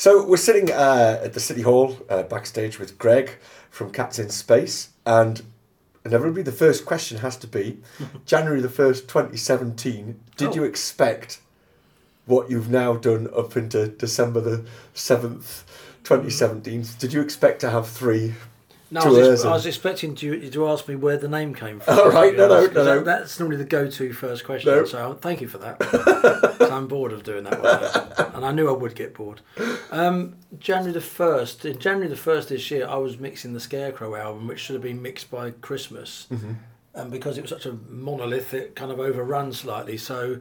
So we're sitting uh, at the City Hall uh, backstage with Greg from Cats in Space, and inevitably the first question has to be January the 1st, 2017, did Oh. you expect what you've now done up into December the 7th, 2017? Did you expect to have three? No, I was, ex- I was expecting you to ask me where the name came from. Oh, right, no, no, no, that- That's normally the go-to first question. No. So thank you for that. I'm bored of doing that one, and I knew I would get bored. Um, January the first. In January the first this year, I was mixing the Scarecrow album, which should have been mixed by Christmas, Mm-hmm. and because it was such a monolith, it kind of overrun slightly. So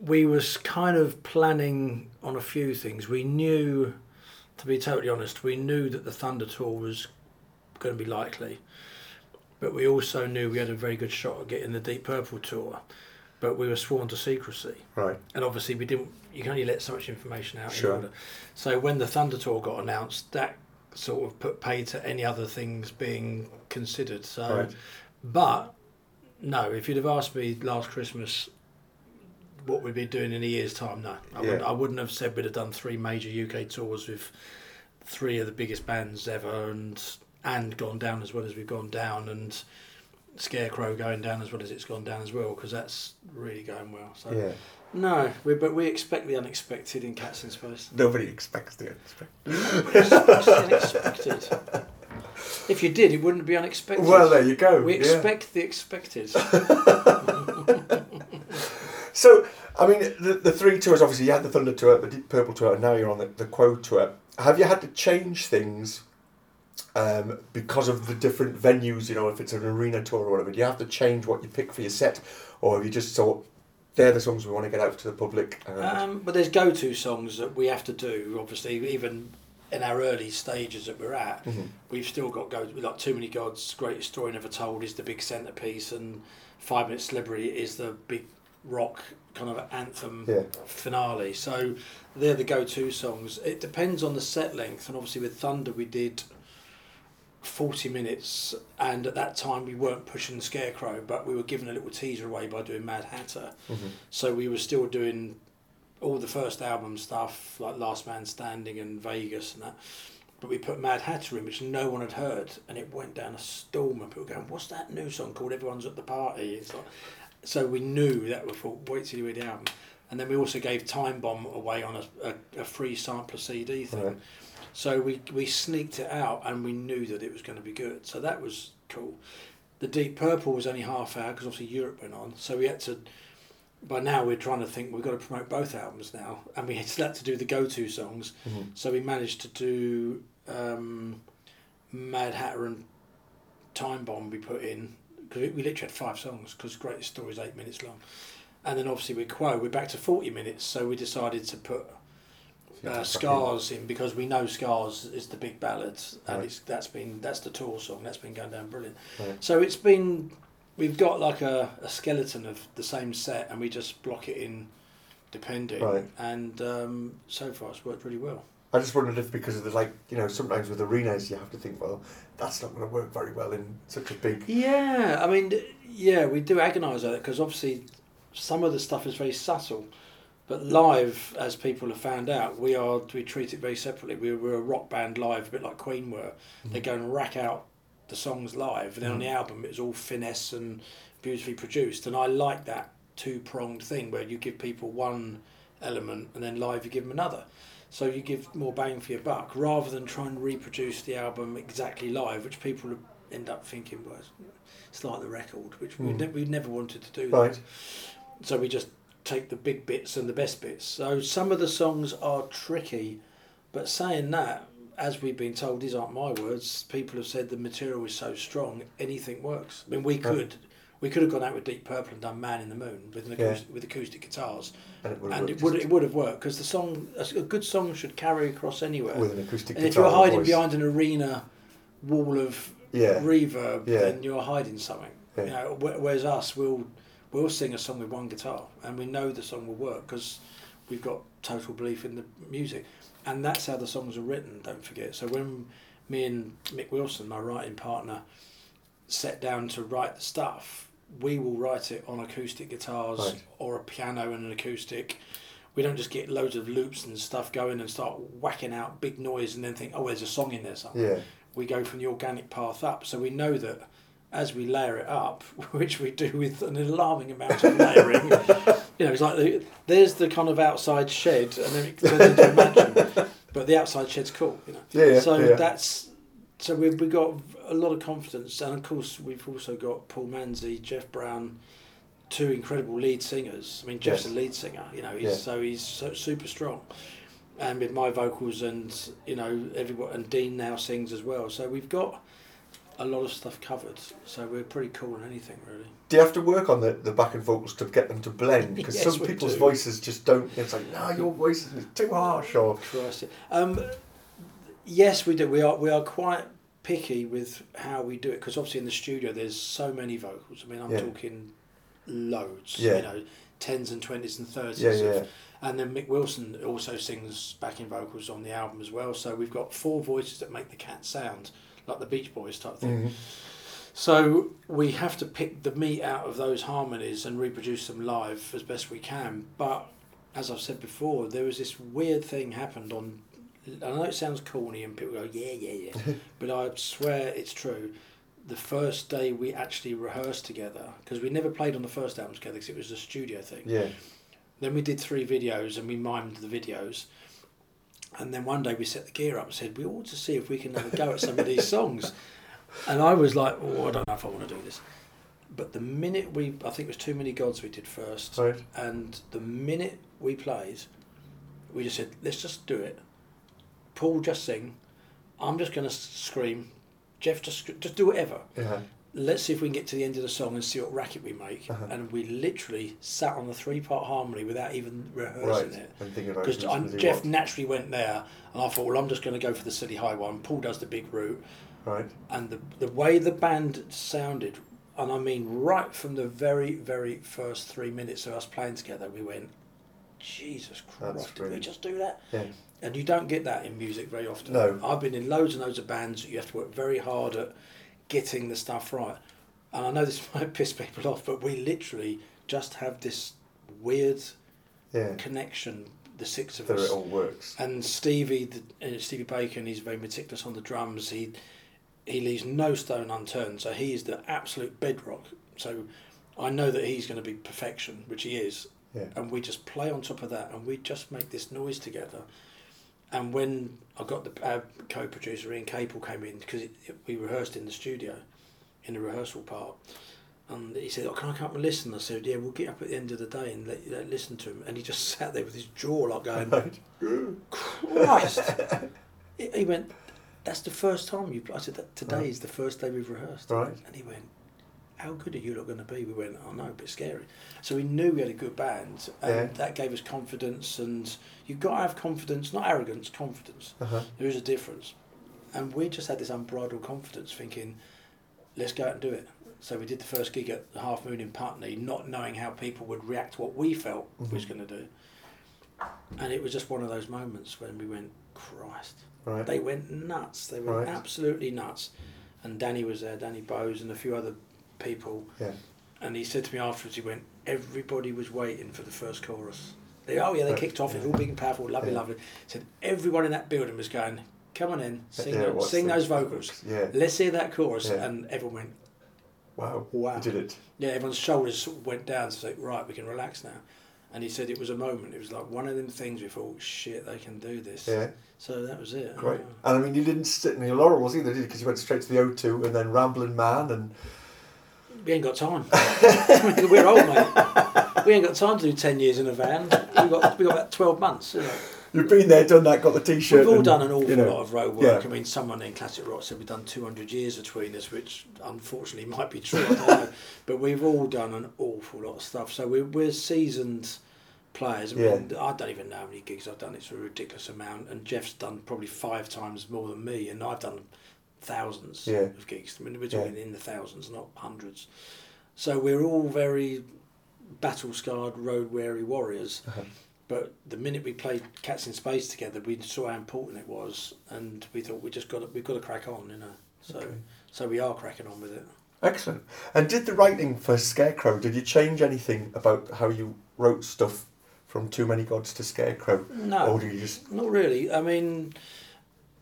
we was kind of planning on a few things. We knew, to be totally honest, we knew that the Thunder tour was going to be likely, but we also knew we had a very good shot at getting the Deep Purple tour, but we were sworn to secrecy, Right. and obviously we didn't. You can only let so much information out. Sure. In order. So when the Thunder tour got announced, that sort of put pay to any other things being considered. So, Right. but no, if you'd have asked me last Christmas what we'd be doing in a year's time, no, I, wouldn't, I wouldn't have said we'd have done three major UK tours with three of the biggest bands ever, and and gone down as well as we've gone down, and Scarecrow going down as well as it's gone down as well, because that's really going well. So Yeah. no, we, but we expect the unexpected in Cats in Space. Nobody expects the unexpected. If you did, it wouldn't be unexpected. Well, there you go. we yeah. expect the expected. So, I mean, the, the three tours, obviously, you had the Thunder tour, the Deep Purple tour, and now you're on the, the Quo tour. Have you had to change things um, because of the different venues, you know, if it's an arena tour or whatever? You have to change what you pick for your set? Or have you just thought, they're the songs we want to get out to the public? Um, but there's go-to songs that we have to do. Obviously, even in our early stages that we're at, Mhm. we've still got go. Like Too Many Gods, Greatest Story Never Told is the big centerpiece, and Five Minute Celebrity is the big rock kind of anthem Yeah. finale. So they're the go-to songs. It depends on the set length, and obviously with Thunder we did. 40 minutes, and at that time we weren't pushing Scarecrow, but we were giving a little teaser away by doing Mad Hatter. Mhm. So we were still doing all the first album stuff, like Last Man Standing and Vegas and that. But we put Mad Hatter in, which no one had heard, and it went down a storm. And people going, "What's that new song called? Everyone's at the party." It's like, so we knew that we thought, "Wait till you hear the album." And then we also gave Time Bomb away on a, a, a free sampler CD thing. Right. So we we sneaked it out, and we knew that it was going to be good. So that was cool. The Deep Purple was only half hour because obviously Europe went on, so we had to. By now we're trying to think we've got to promote both albums now, and we had to do the go-to songs. Mhm. So we managed to do um, Mad Hatter and Time Bomb. We put in because we, literally had five songs because Greatest Story is eight minutes long, and then obviously with Quo we're back to forty minutes. So we decided to put uh, Scars in because we know Scars is the big ballad, and Right. it's that's been that's the tour song that's been going down brilliant. Right. So it's been we've got like a, a skeleton of the same set, and we just block it in depending, Right. and um, so far it's worked really well. I just wondered if because of the, like, you know, sometimes with arenas you have to think, well, that's not going to work very well in such a big. Yeah, I mean, yeah, we do agonise at it because obviously some of the stuff is very subtle, but live, as people have found out, we are we treat it very separately. We're, we're a rock band live, a bit like Queen were. They go and rack out the songs live, and then on the album it's all finesse and beautifully produced. And I like that two pronged thing where you give people one element and then live you give them another. So you give more bang for your buck rather than try and reproduce the album exactly live, which people end up thinking was it's like the record, which we Mm. ne- we never wanted to do. that. Right. So we just take the big bits and the best bits. So some of the songs are tricky, but saying that, as we've been told, these aren't my words. People have said the material is so strong, anything works. I mean, we could. We could have gone out with Deep Purple and done "Man in the Moon" with an Yeah. acoustic, with acoustic guitars, And it would and work it would it would have worked because the song a good song should carry across anywhere. with an acoustic And if you're hiding voice. behind an arena wall of Yeah. reverb, Yeah. then you're hiding something. Yeah. You know, whereas us, we'll we'll sing a song with one guitar, and we know the song will work because we've got total belief in the music, and that's how the songs are written. Don't forget. So when me and Mick Wilson, my writing partner, sat down to write the stuff, we will write it on acoustic guitars Right. or a piano and an acoustic. we don't just get loads of loops and stuff going and start whacking out big noise and then think, oh, there's a song in there somewhere. Yeah. We go from the organic path up, so we know that as we layer it up, which we do with an alarming amount of layering, you know, it's like the, there's the kind of outside shed, and then it turns into a mansion. But the outside shed's cool, you know. Yeah, yeah, so yeah. that's so we've we got a lot of confidence, and of course we've also got Paul Manzi, Jeff Brown, two incredible lead singers. I mean, Jeff's Yes. a lead singer, you know, he's Yeah. so he's so, super strong. And with my vocals and you know everyone and Dean now sings as well. So we've got a lot of stuff covered. So we're pretty cool on anything really. Do you have to work on the, the backing vocals to get them to blend? Because Yes, some people's do. voices just don't. It's like, no, your voice is too harsh, or Christ. Um, yes, we do. We are we are quite picky with how we do it because obviously in the studio there's so many vocals. I mean, I'm Yeah. talking loads. Yeah. You know, tens and twenties and thirties. yeah, of- yeah, And then Mick Wilson also sings backing vocals on the album as well. So we've got four voices that make the cat sound like the Beach Boys type thing. Mhm. So we have to pick the meat out of those harmonies and reproduce them live as best we can. But as I've said before, there was this weird thing happened on. I know it sounds corny and people go, yeah, yeah, yeah, but I swear it's true. The first day we actually rehearsed together, because we never played on the first album together because it was a studio thing. yeah. Then we did three videos and we mimed the videos. And then one day we set the gear up and said, we ought to see if we can have a go at some of these songs. And I was like, oh, I don't know if I want to do this. But the minute we, I think it was Too Many Gods we did first. Right. And the minute we played, we just said, let's just do it. Paul just sing. I'm just going to scream. Jeff just just do whatever Yeah. Let's see if we can get to the end of the song and see what racket we make. Uh-huh. And we literally sat on the three part harmony without even Right. rehearsing it. And Because Jeff naturally went there, and I thought, well, I'm just going to go for the city high one. Paul does the big root, Right. and the the way the band sounded, and I mean right from the very very first three minutes of us playing together, we went, Jesus Christ, did we just do that? Yeah. And you don't get that in music very often. No. I've been in loads and loads of bands. You have to work very hard at getting the stuff right. And I know this might piss people off, but we literally just have this weird Yeah. connection, the six of So us. it all works. And Stevie, the, uh, Steevie Bacon, he's very meticulous on the drums. He he leaves no stone unturned. So he is the absolute bedrock. So I know that he's going to be perfection, which he is. Yeah. And we just play on top of that, and we just make this noise together. And when I got the uh, co-producer Ian Caple came in because we rehearsed in the studio, in the rehearsal part, and he said, "Oh, can I come up and listen?" I said, "Yeah, we'll get up at the end of the day and let, let listen to him." And he just sat there with his jaw like going, Christ. he went, that's the first time you. I said, that today Right. is the first day we've rehearsed. Right. And he went, how good are you lot going to be? We went, oh no, a bit scary. So we knew we had a good band, and Yeah. that gave us confidence. And you've got to have confidence, not arrogance, confidence. Uh-huh. There is a difference. And we just had this unbridled confidence, thinking, let's go out and do it. So we did the first gig at the Half Moon in Putney, not knowing how people would react to what we felt we was Mhm. going to do. And it was just one of those moments when we went, Christ. Right. They went nuts. They went Right. absolutely nuts. And Danny was there, Danny Bowes, and a few other people. Yeah. And he said to me afterwards, he went, everybody was waiting for the first chorus. They, oh yeah, they kicked off. It was all big and powerful, lovely, Yeah. lovely. He said everyone in that building was going, come on in, sing, Yeah, tho- what's sing the- those vocals. Yeah. Let's hear that chorus. Yeah. And everyone went, Wow. Wow. You did it. yeah, everyone's shoulders went down to say, right, we can relax now. And he said it was a moment. It was like one of them things we thought, shit, they can do this. Yeah. So that was it. Great. And I mean, you didn't sit in your laurels either, did you? Because you went straight to the O2 and then Rambling Man and We ain't got time. We're old, mate. We ain't got time to do 10 years in a van. We've got, we got about 12 months. You know. you've been there, done that, got the T-shirt. We've all and, done an awful you know, lot of road work. yeah. I mean, someone in Classic Rock said we've done 200 years between us, which unfortunately might be true. I don't know. But we've all done an awful lot of stuff. So we're, we're seasoned players. I mean, I don't even know how many gigs I've done. It's a ridiculous amount. And Jeff's done probably five times more than me, and I've done thousands Yeah. of gigs. I mean, we're Yeah. in the thousands, not hundreds. So we're all very battle scarred, road weary warriors. Uh-huh. But the minute we played Cats in Space together, we saw how important it was, and we thought we just got to, we've got to crack on, you know. So Okay. so we are cracking on with it. Excellent. And did the writing for Scarecrow, did you change anything about how you wrote stuff from Too Many Gods to Scarecrow? No. Or do you just. Not really. I mean,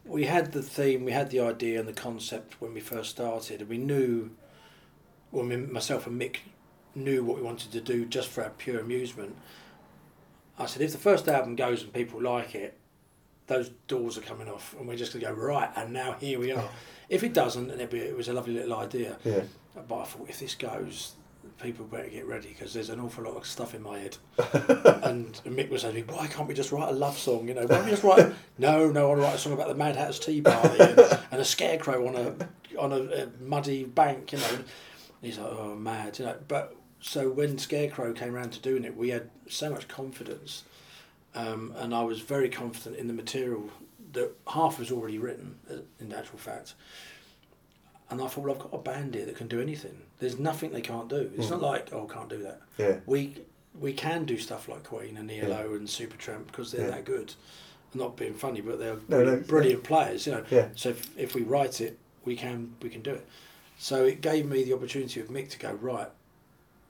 we had the theme, we had the idea and the concept when we first started, and we knew, well, me, myself and Mick knew what we wanted to do just for our pure amusement. I said, if the first album goes and people like it, those doors are coming off, and we're just going to go, right, and now here we are. If it doesn't, be, it was a lovely little idea. Yeah. But I thought, if this goes, people better get ready because there's an awful lot of stuff in my head. and Mick was saying, why can't we just write a love song? You know, why don't we just write? A, no, no, I want to write a song about the Mad Hatter's Tea Party and, and a scarecrow on a on a, a muddy bank. You know, and he's like, oh, mad. You know, but so when Scarecrow came around to doing it, we had so much confidence, um, and I was very confident in the material that half was already written. uh, In actual fact. And I thought, well, I've got a band here that can do anything. There's nothing they can't do. It's hmm. not like, oh, can't do that Yeah. we we can do stuff like Queen and ELO and Supertramp because they're Yeah. that good. I'm not being funny, but they're No, no, brilliant, brilliant players. You know, Yeah. so if, if we write it, we can we can do it. So it gave me the opportunity with Mick to go right.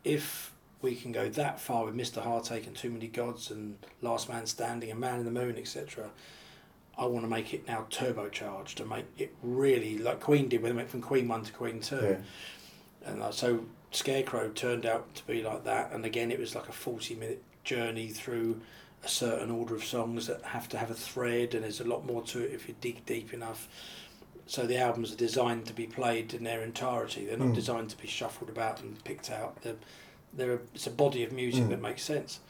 If we can go that far with Mr. Heartache and Too Many Gods and Last Man Standing and Man in the Moon, etc. I want to make it now turbocharged to make it really like Queen did when they went from Queen One to Queen Two Yeah. and uh, so Scarecrow turned out to be like that. And again, it was like a forty-minute journey through a certain order of songs that have to have a thread, and there's a lot more to it if you dig deep enough. So the albums are designed to be played in their entirety. They're not Mm. designed to be shuffled about and picked out. They're, they're a, it's a body of music Mm. that makes sense.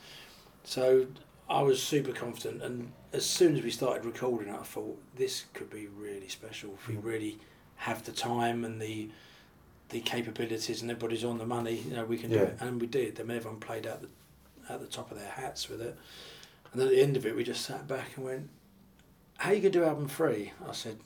So I was super confident, and as soon as we started recording it, I thought this could be really special if we Mm. really have the time and the the capabilities, and everybody's on the money. You know, we can do it, and we did. I mean, everyone played out the at the top of their hats with it. And at the end of it, we just sat back and went, "How are you gonna do album three?" I said,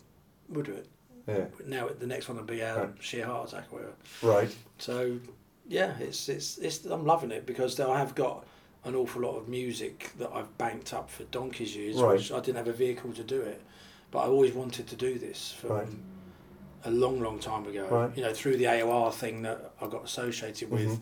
"We'll do it." Yeah. Now the next one will be our Right. sheer heart attack or whatever. Right. So yeah, it's it's it's I'm loving it because I have got an awful lot of music that I've banked up for donkey's years, Right. which I didn't have a vehicle to do it, but I always wanted to do this from Right. a long, long time ago. Right. You know, through the AOR thing that I got associated with. Mhm.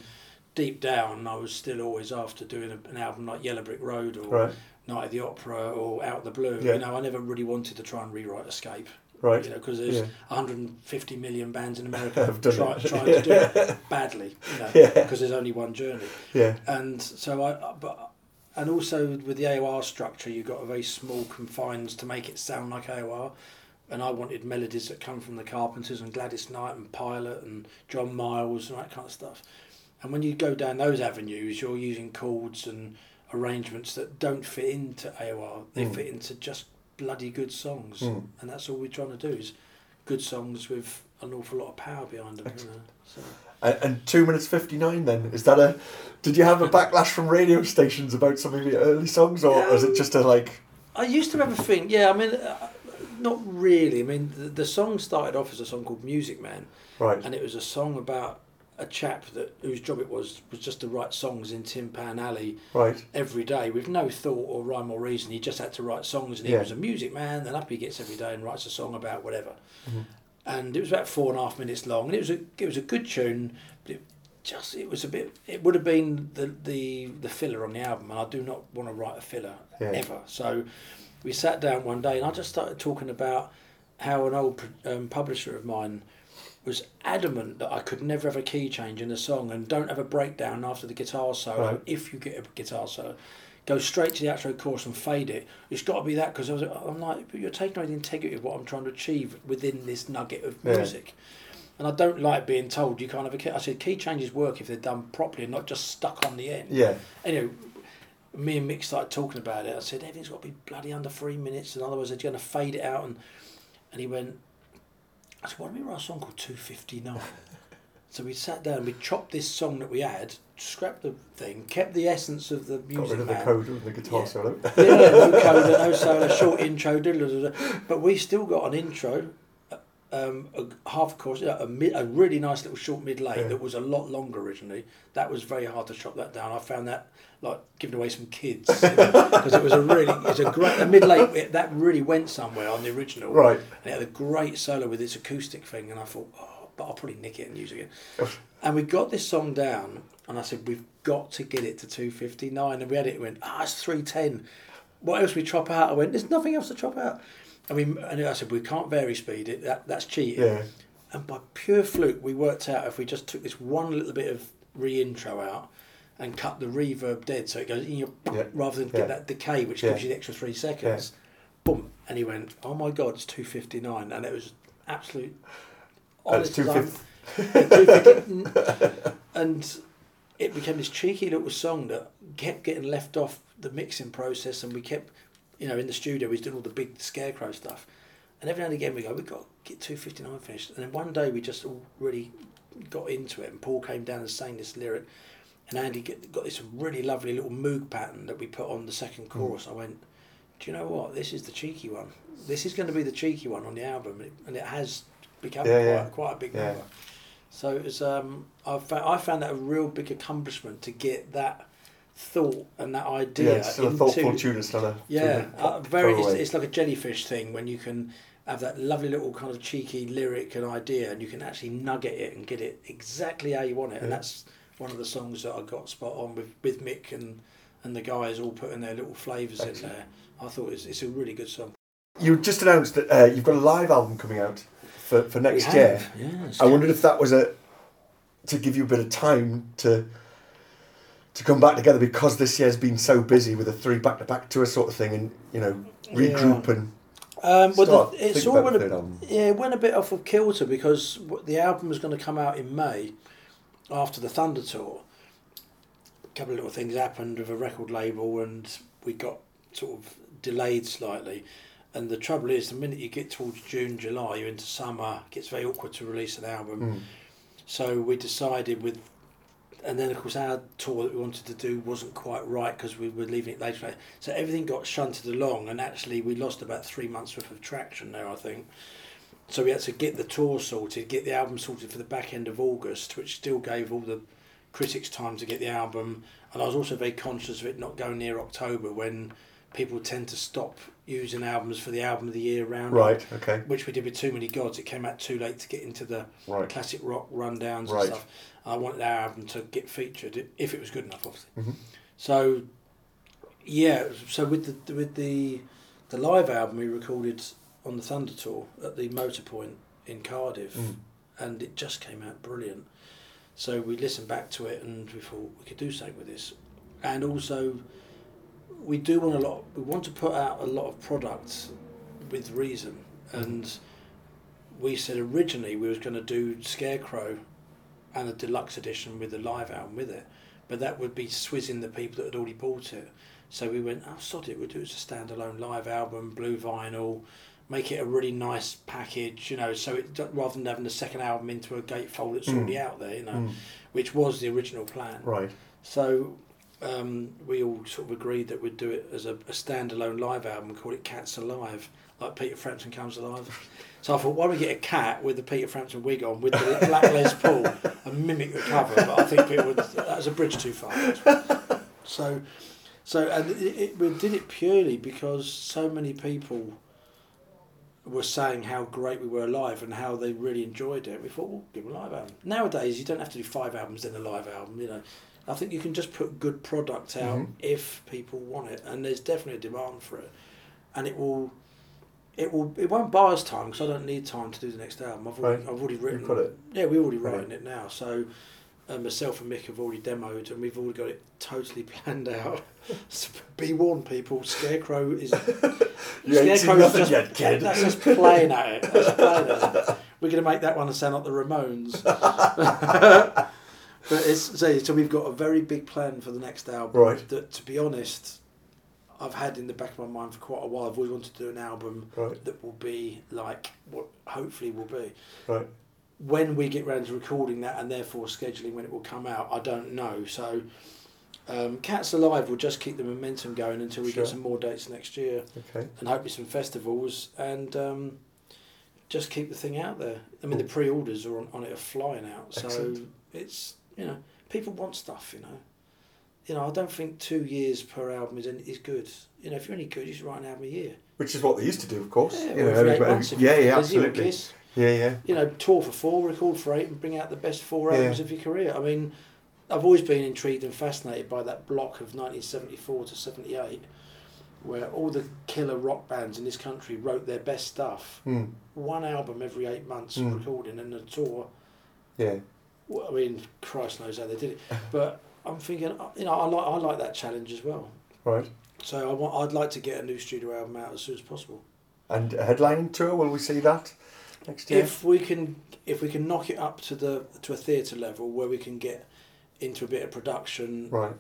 Deep down, I was still always after doing a, an album like Yellow Brick Road or. Night of the Opera or Out of the Blue. Yeah. You know, I never really wanted to try and rewrite Escape. Right. You know, because there's Yeah. 150 million bands in America try, trying to do it badly. You know, Yeah. because there's only one journey. Yeah. And so I, but and also with the AOR structure, you've got a very small confines to make it sound like AOR. And I wanted melodies that come from the Carpenters and Gladys Knight and Pilot and John Miles and that kind of stuff. And when you go down those avenues, you're using chords and arrangements that don't fit into AOR. They Mm. fit into just bloody good songs. Mm. And that's all we're trying to do is good songs with an awful lot of power behind them. You know? so. And, and two minutes fifty nine. Then is that a? Did you have a backlash from radio stations about some of your early songs, or was it just a like? I used to have a thing, yeah, I mean, uh, not really. I mean, the, the song started off as a song called Music Man, Right. and it was a song about a chap that whose job it was was just to write songs in Tin Pan Alley Right. every day with no thought or rhyme or reason. He just had to write songs, and he Yeah. was a music man. Then up he gets every day and writes a song about whatever. Mhm. And it was about four and a half minutes long, and it was a it was a good tune, but it just it was a bit. It would have been the the the filler on the album, and I do not want to write a filler Yeah. ever. So we sat down one day, and I just started talking about how an old um, publisher of mine was adamant that I could never have a key change in a song and don't have a breakdown after the guitar solo. Right. If you get a guitar solo, go straight to the outro chorus and fade it. It's got to be that because I was, I'm like, but you're taking away the integrity of what I'm trying to achieve within this nugget of Yeah. music. And I don't like being told you can't have a key. I said key changes work if they're done properly and not just stuck on the end. Yeah. Anyway, me and Mick started talking about it. I said everything's got to be bloody under three minutes, and otherwise they're going to fade it out. And and he went, I said, why don't we write a song called Two Fifty Nine? so we sat down, we chopped this song that we had, scrapped the thing, kept the essence of the music. Got rid of the man. code and the guitar Yeah. solo. yeah, no coda, no solo, short intro, but we still got an intro, um, a half chorus, a, mid, a really nice little short mid eight Yeah. that was a lot longer originally. That was very hard to chop that down. I found that like giving away some kids because it was a really, it's a great a mid eight that really went somewhere on the original. Right. And it had a great solo with its acoustic thing, and I thought, oh, but I'll probably nick it and use it again. and we got this song down, and I said, we've got to get it to 259. And we had it, went, ah, it's 310. What else we chop out? I went, there's nothing else to chop out. I mean, and I said, we can't vary speed it. That, that's cheating. Yeah. And by pure fluke, we worked out if we just took this one little bit of re-intro out and cut the reverb dead, so it goes in your Yeah. rather than Yeah. get that decay, which Yeah. gives you the extra three seconds. Boom, and he went, "Oh my god, it's two fifty nine, and it was absolute. Honest as I'm- 250. Yeah, 250. and it became this cheeky little song that kept getting left off the mixing process, and we kept, you know, in the studio, he's doing all the big scarecrow stuff, and every now and again we go, we've got to get two fifty nine finished, and then one day we just all really got into it, and Paul came down and sang this lyric, and Andy get, got this really lovely little moog pattern that we put on the second Hmm. chorus. I went, do you know what? This is the cheeky one. This is going to be the cheeky one on the album, and it, and it has become Yeah, quite, yeah. quite a big Yeah. number. So it was, um, I, found, I found that a real big accomplishment to get that thought and that Yeah, idea it's still a into thoughtful tune. It's not a yeah, uh, very. It's, it's like a jellyfish thing when you can have that lovely little kind of cheeky lyric and idea, and you can actually nugget it and get it exactly how you want it. And that's one of the songs that I got spot on with with Mick and and the guys all putting their little flavours in there. I thought it's, it's a really good song. You just announced that uh, you've got a live album coming out for, for next year. Yeah, I wondered if that was a to give you a bit of time to to come back together because this year's been so busy with the three back to back tour sort of thing, and you know regroup and Um, well, the, it's all went a, yeah, it went a bit off of kilter because the album was going to come out in May after the Thunder tour. A couple of little things happened with a record label, and we got sort of delayed slightly. And the trouble is, the minute you get towards June, July, you're into summer. It gets very awkward to release an album. Mm. So we decided with, and then of course our tour that we wanted to do wasn't quite right because we were leaving it later. So everything got shunted along, and actually we lost about three months worth of traction there, I think. So we had to get the tour sorted, get the album sorted for the back end of August, which still gave all the critics time to get the album. And I was also very conscious of it not going near October when people tend to stop using albums for the album of the year round. right, okay, Which we did with Too Many Gods. It came out too late to get into the right, classic rock rundowns Right. and stuff. I wanted our album to get featured if it was good enough, obviously. Mhm. So, yeah. So with the with the the live album we recorded on the Thunder tour at the Motor Point in Cardiff, Mm. and it just came out brilliant. So we listened back to it and we thought we could do something with this, and also we do want a lot. We want to put out a lot of products with reason, and we said originally we was going to do Scarecrow and a deluxe edition with the live album with it, but that would be swizzing the people that had already bought it. So we went, oh sod it, we'll do it as a standalone live album, blue vinyl, make it a really nice package, you know. So it rather than having the second album into a gatefold that's Mm. already out there, you know, Mm. which was the original plan. right, So um, we all sort of agreed that we'd do it as a, a standalone live album and call it Cats Alive, like Peter Frampton Comes Alive. So I thought, why don't we get a cat with the Peter Frampton wig on with the black Les Paul and mimic the cover? But I think people would, that was a bridge too far. So, so and it, it, we did it purely because so many people were saying how great we were live and how they really enjoyed it. We thought, well, give them a live album. Nowadays, you don't have to do five albums then a live album. You know, I think you can just put good product out Mhm. if people want it, and there's definitely a demand for it, and it will. It will. It won't buy us time because I don't need time to do the next album. I've already, Right. I've already written. got it. Yeah, we're already Right. writing it now. So, uh, myself and Mick have already demoed, and we've already got it totally planned out. so be warned, people. Scarecrow is. You ain't seen Scarecrow's nothing just, yet, kid. That's just playing at it. That's playing at it. We're going to make that one sound like the Ramones. But it's so, so we've got a very big plan for the next album. Right. That, to be honest, I've had in the back of my mind for quite a while. I've always wanted to do an album right, that will be like what hopefully will be. right, When we get round to recording that and therefore scheduling when it will come out, I don't know. So. Um, Cats Alive will just keep the momentum going until we Sure. get some more dates next year okay, and hopefully some festivals and um, just keep the thing out there. I mean, the pre-orders are on, on it are flying out, so Excellent. it's you know people want stuff. You know, you know I don't think two years per album is is good. You know, if you're any good, you should write an album a year. which is what they used to do, of course. Yeah, you know, every eight everybody- months yeah, yeah, absolutely, yeah, yeah, You know, tour for four, record for eight, and bring out the best four Yeah. albums of your career. I mean, I've always been intrigued and fascinated by that block of 1974 to 78, where all the killer rock bands in this country wrote their best stuff. Mm. One album every eight months Mm. recording and a tour. Yeah. I mean, Christ knows how they did it. But I'm thinking, uh, you know, I like I like that challenge as well. Right. So I want, I'd like to get a new studio album out as soon as possible. And a headlining tour, will we see that next year? If we can, if we can knock it up to the to a theatre level where we can get into a bit of production, right.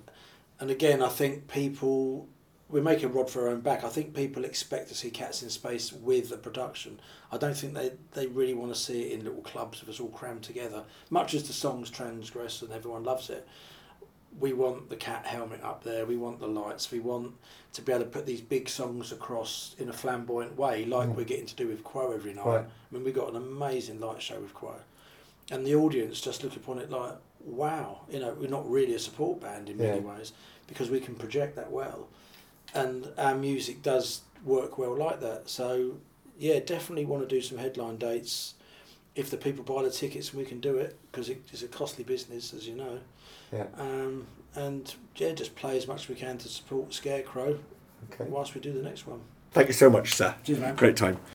and again, I think people we're making Rod for our own back. I think people expect to see Cats in Space with a production. I don't think they, they really want to see it in little clubs of us all crammed together. Much as the songs transgress and everyone loves it, we want the cat helmet up there. We want the lights. We want to be able to put these big songs across in a flamboyant way, like Mm. we're getting to do with Quo every night. Right. I mean, we got an amazing light show with Quo, and the audience just look upon it like, wow. You know, we're not really a support band in many ways because we can project that well, and our music does work well like that. So, yeah, definitely want to do some headline dates. If the people buy the tickets, we can do it because it is a costly business, as you know. Yeah. Um, and yeah, just play as much as we can to support Scarecrow Okay. whilst we do the next one. Thank you so much, sir. Cheers. Great time.